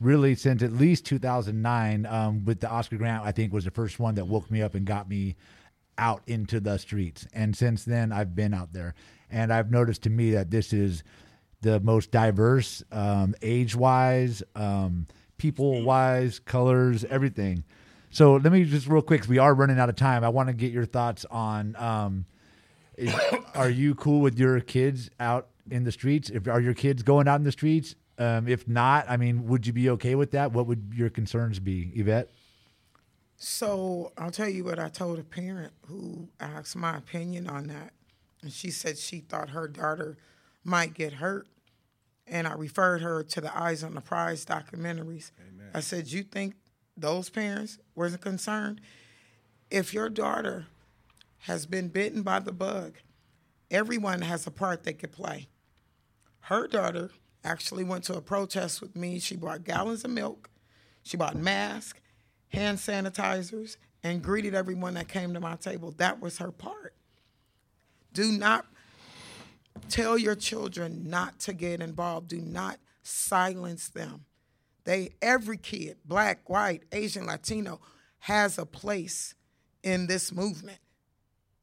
really since at least 2009 um, with the Oscar Grant. I think was the first one that woke me up and got me out into the streets, and since then I've been out there, and I've noticed to me that this is the most diverse, um, age wise, um, people wise, colors, everything. So let me just real quick. we are running out of time. I want to get your thoughts on: um, is, Are you cool with your kids out in the streets? If are your kids going out in the streets? Um, if not, I mean, would you be okay with that? What would your concerns be, Yvette? So I'll tell you what I told a parent who asked my opinion on that. And she said she thought her daughter might get hurt. And I referred her to the Eyes on the Prize documentaries. I said, You think those parents were concerned? If your daughter has been bitten by the bug, everyone has a part they could play. Her daughter actually went to a protest with me. She brought gallons of milk, she bought masks, hand sanitizers, and greeted everyone that came to my table. That was her part. Do not tell your children not to get involved. Do not silence them. They every kid, black, white, Asian, Latino, has a place in this movement.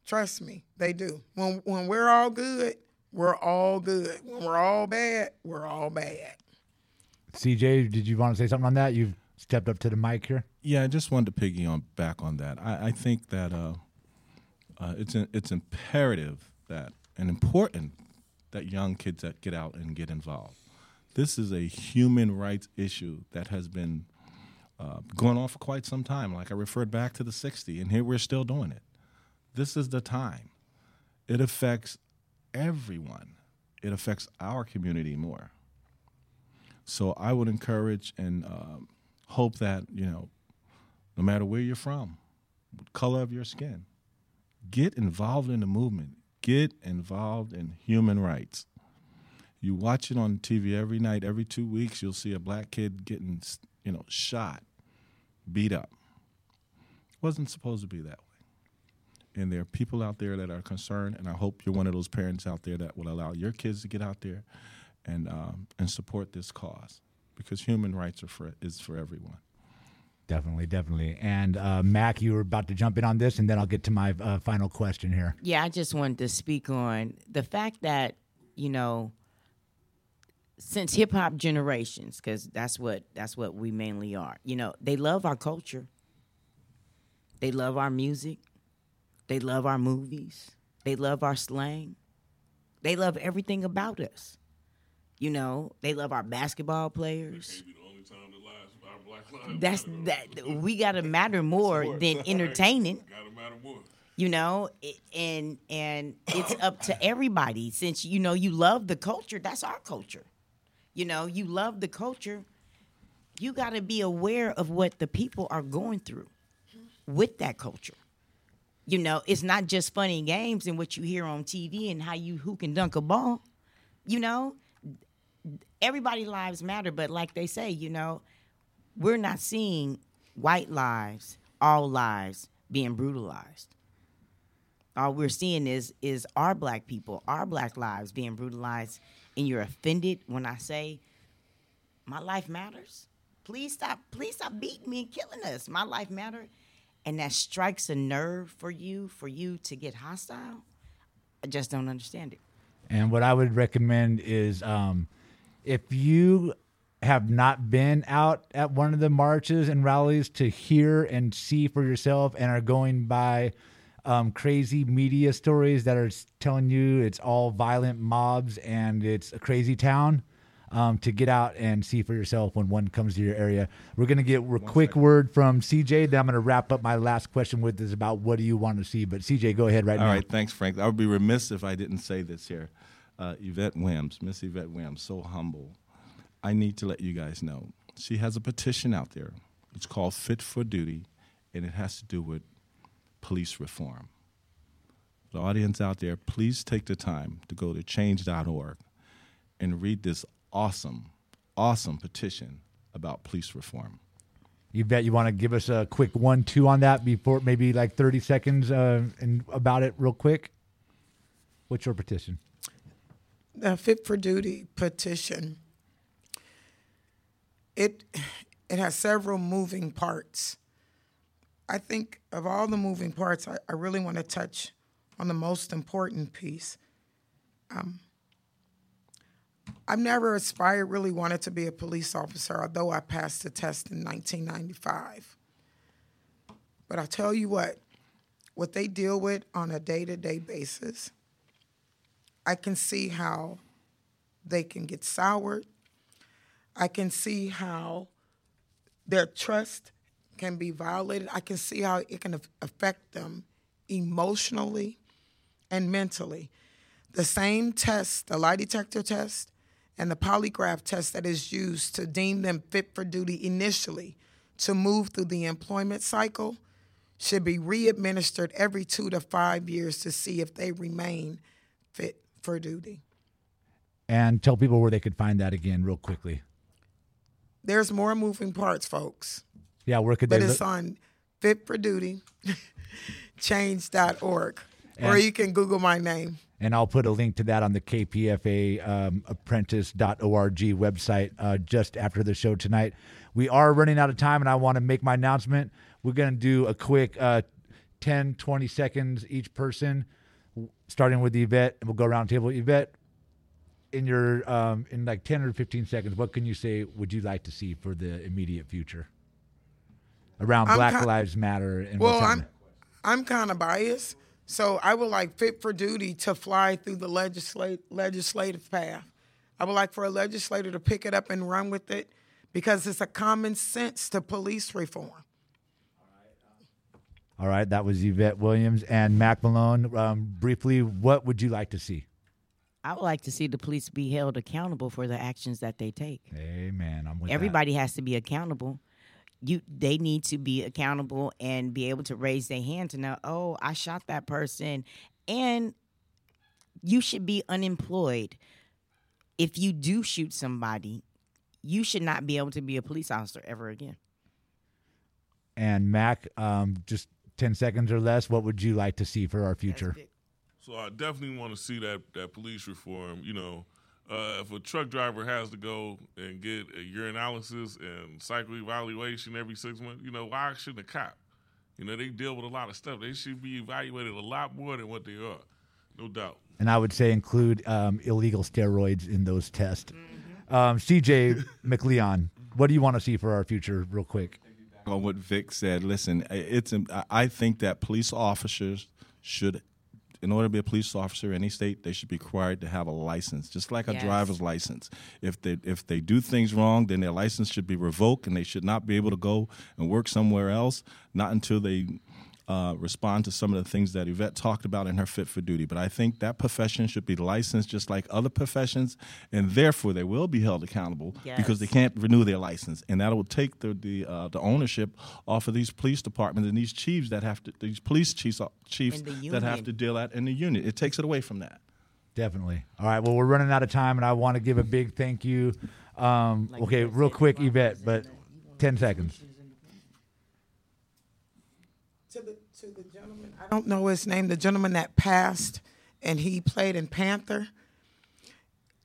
Trust me, they do. When when we're all good, we're all good. When we're all bad, we're all bad. CJ, did you want to say something on that? You've stepped up to the mic here. Yeah, I just wanted to piggy on back on that. I, I think that uh, uh, it's it's imperative that and important that young kids that get out and get involved. This is a human rights issue that has been uh, going on for quite some time. Like I referred back to the '60s, and here we're still doing it. This is the time. It affects everyone. It affects our community more. So I would encourage and um, hope that you know, no matter where you're from, color of your skin, get involved in the movement. Get involved in human rights. You watch it on TV every night, every two weeks. You'll see a black kid getting, you know, shot, beat up. It Wasn't supposed to be that way. And there are people out there that are concerned, and I hope you're one of those parents out there that will allow your kids to get out there and um, and support this cause because human rights are for is for everyone. Definitely, definitely. And uh, Mac, you were about to jump in on this, and then I'll get to my uh, final question here. Yeah, I just wanted to speak on the fact that, you know, since hip hop generations, because that's what that's what we mainly are. You know, they love our culture. They love our music. They love our movies. They love our slang. They love everything about us. You know, they love our basketball players. Maybe the only time that lives our black lives. That's that we got to matter more than entertaining. Gotta matter more. You know, and and it's up to everybody. Since you know you love the culture, that's our culture. You know, you love the culture. You got to be aware of what the people are going through with that culture. You know, it's not just funny games and what you hear on TV and how you who can dunk a ball. You know, everybody lives matter, but like they say, you know, we're not seeing white lives, all lives being brutalized. All we're seeing is is our black people, our black lives being brutalized, and you're offended when I say my life matters. Please stop, please stop beating me and killing us. My life matters. And that strikes a nerve for you, for you to get hostile. I just don't understand it. And what I would recommend is um, if you have not been out at one of the marches and rallies to hear and see for yourself and are going by um, crazy media stories that are telling you it's all violent mobs and it's a crazy town, um, to get out and see for yourself when one comes to your area. We're going to get a quick word from CJ. Then I'm going to wrap up my last question with is about what do you want to see. But CJ, go ahead right All now. right, thanks, Frank. I would be remiss if I didn't say this here. Uh, Yvette Wims, Miss Yvette Wims, so humble. I need to let you guys know she has a petition out there. It's called Fit for Duty, and it has to do with police reform. The audience out there, please take the time to go to change.org and read this awesome, awesome petition about police reform. Yvette you want to give us a quick one, two on that before maybe like 30 seconds uh, and about it real quick? What's your petition? the Fit for Duty petition, it it has several moving parts. I think of all the moving parts, I, I really want to touch on the most important piece. Um, I've never aspired, really wanted to be a police officer, although I passed the test in 1995. But I'll tell you what, what they deal with on a day to day basis, I can see how they can get soured. I can see how their trust can be violated. I can see how it can af- affect them emotionally and mentally. The same test, the lie detector test and the polygraph test that is used to deem them fit for duty initially to move through the employment cycle should be re-administered every two to five years to see if they remain fit for duty. And tell people where they could find that again, real quickly. There's more moving parts, folks, Yeah, where could but they? it's look- on fit for duty change.org or you can Google my name. and I'll put a link to that on the KPFA um, apprentice.org website uh, just after the show tonight. We are running out of time, and I want to make my announcement. We're going to do a quick uh, 10, 20 seconds each person, starting with Yvette, and we'll go around the table. Yvette, in your um, in like 10 or 15 seconds, what can you say would you like to see for the immediate future around I'm Black ki- Lives Matter and Well, what's I'm happening? I'm kind of biased, so I would like fit for duty to fly through the legislate legislative path. I would like for a legislator to pick it up and run with it because it's a common sense to police reform. All right, that was Yvette Williams and Mac Malone. Um, briefly, what would you like to see? I would like to see the police be held accountable for the actions that they take. Amen. I'm with that. Everybody has to be accountable. You, they need to be accountable and be able to raise their hand to know, oh, I shot that person, and you should be unemployed. If you do shoot somebody, you should not be able to be a police officer ever again. And Mac, um, just 10 seconds or less, what would you like to see for our future? So I definitely want to see that that police reform. You know, uh, if a truck driver has to go and get a urinalysis and cycle evaluation every six months, you know, why shouldn't a cop? You know, they deal with a lot of stuff. They should be evaluated a lot more than what they are, no doubt. And I would say include um, illegal steroids in those tests. Um, CJ McLeon, what do you want to see for our future, real quick? on what Vic said. Listen, it's I- I think that police officers should, in order to be a police officer in any state, they should be required to have a license, just like a Yes. driver's license. If they if they do things wrong, then their license should be revoked, and they should not be able to go and work somewhere else, not until they uh, respond to some of the things that Yvette talked about in her Fit for Duty. But I think that profession should be licensed just like other professions, and therefore they will be held accountable because they can't renew their license, and that will take the the, uh, the ownership off of these police departments and these chiefs that have to these police chiefs chiefs that have to deal at in the unit. It takes it away from that. Definitely. All right. Well, we're running out of time, and I want to give a big thank you. Um, Like okay, real quick, Yvette, but in the- you wanna- 10 seconds. To the to the gentleman, I don't know his name. The gentleman that passed, and he played in Panther.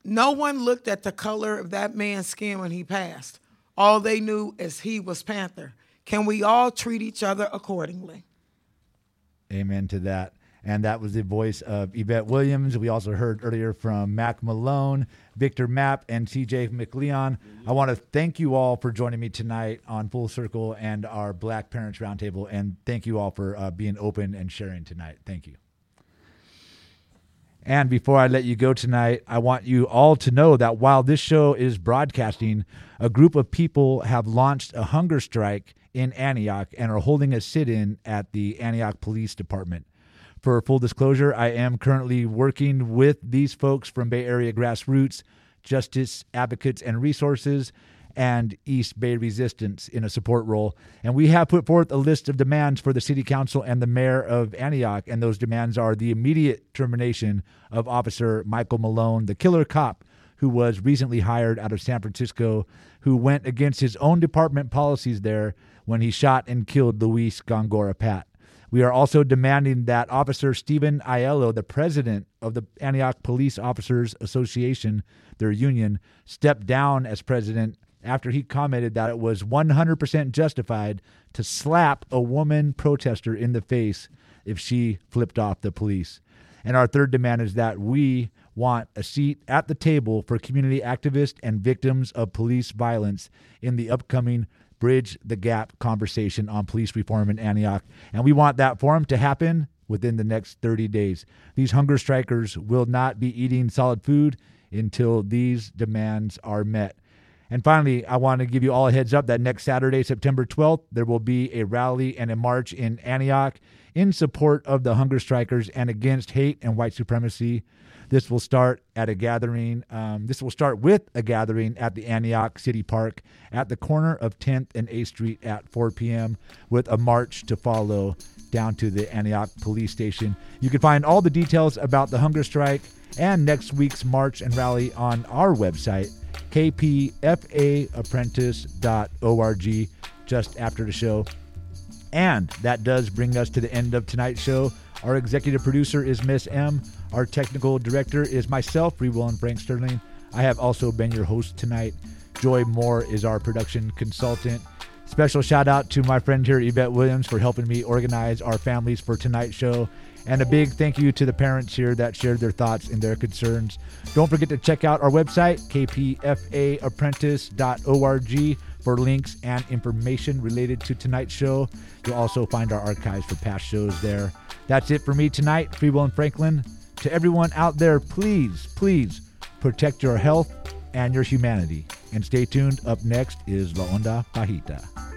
No one looked at the color of that man's skin when he passed. All they knew is he was Panther. Can we all treat each other accordingly? Amen to that. And that was the voice of Yvette Williams. We also heard earlier from Mac Malone, Victor Mapp, and CJ McLeon. I want to thank you all for joining me tonight on Full Circle and our Black Parents Roundtable. And thank you all for uh, being open and sharing tonight. Thank you. And before I let you go tonight, I want you all to know that while this show is broadcasting, a group of people have launched a hunger strike in Antioch and are holding a sit in at the Antioch Police Department. For full disclosure, I am currently working with these folks from Bay Area Grassroots, Justice Advocates and Resources, and East Bay Resistance in a support role. And we have put forth a list of demands for the City Council and the Mayor of Antioch. And those demands are the immediate termination of Officer Michael Mellone, the killer cop who was recently hired out of San Francisco, who went against his own department policies there when he shot and killed Luis Gongora Pat. We are also demanding that Officer Stephen Aiello, the president of the Antioch Police Officers Association, their union, step down as president after he commented that it was 100% justified to slap a woman protester in the face if she flipped off the police. And our third demand is that we want a seat at the table for community activists and victims of police violence in the upcoming Bridge the Gap conversation on police reform in Antioch. And we want that forum to happen within the next 30 days. These hunger strikers will not be eating solid food until these demands are met. And finally, I want to give you all a heads up that next Saturday, September 12th, there will be a rally and a march in Antioch in support of the hunger strikers and against hate and white supremacy. This will start at a gathering. Um, this will start with a gathering at the Antioch City Park at the corner of 10th and A Street at 4 p.m. with a march to follow down to the Antioch Police Station. You can find all the details about the hunger strike and next week's march and rally on our website, kpfaapprentice.org, just after the show. And that does bring us to the end of tonight's show. Our executive producer is Miss M. Our technical director is myself, Free Will and Frank Sterling. I have also been your host tonight. Joy Moore is our production consultant. Special shout out to my friend here, Yvette Williams, for helping me organize our families for tonight's show. And a big thank you to the parents here that shared their thoughts and their concerns. Don't forget to check out our website, kpfaapprentice.org, for links and information related to tonight's show. You'll also find our archives for past shows there. That's it for me tonight, Free Will and Franklin. To everyone out there, please, please protect your health and your humanity. And stay tuned. Up next is La Onda Bajita.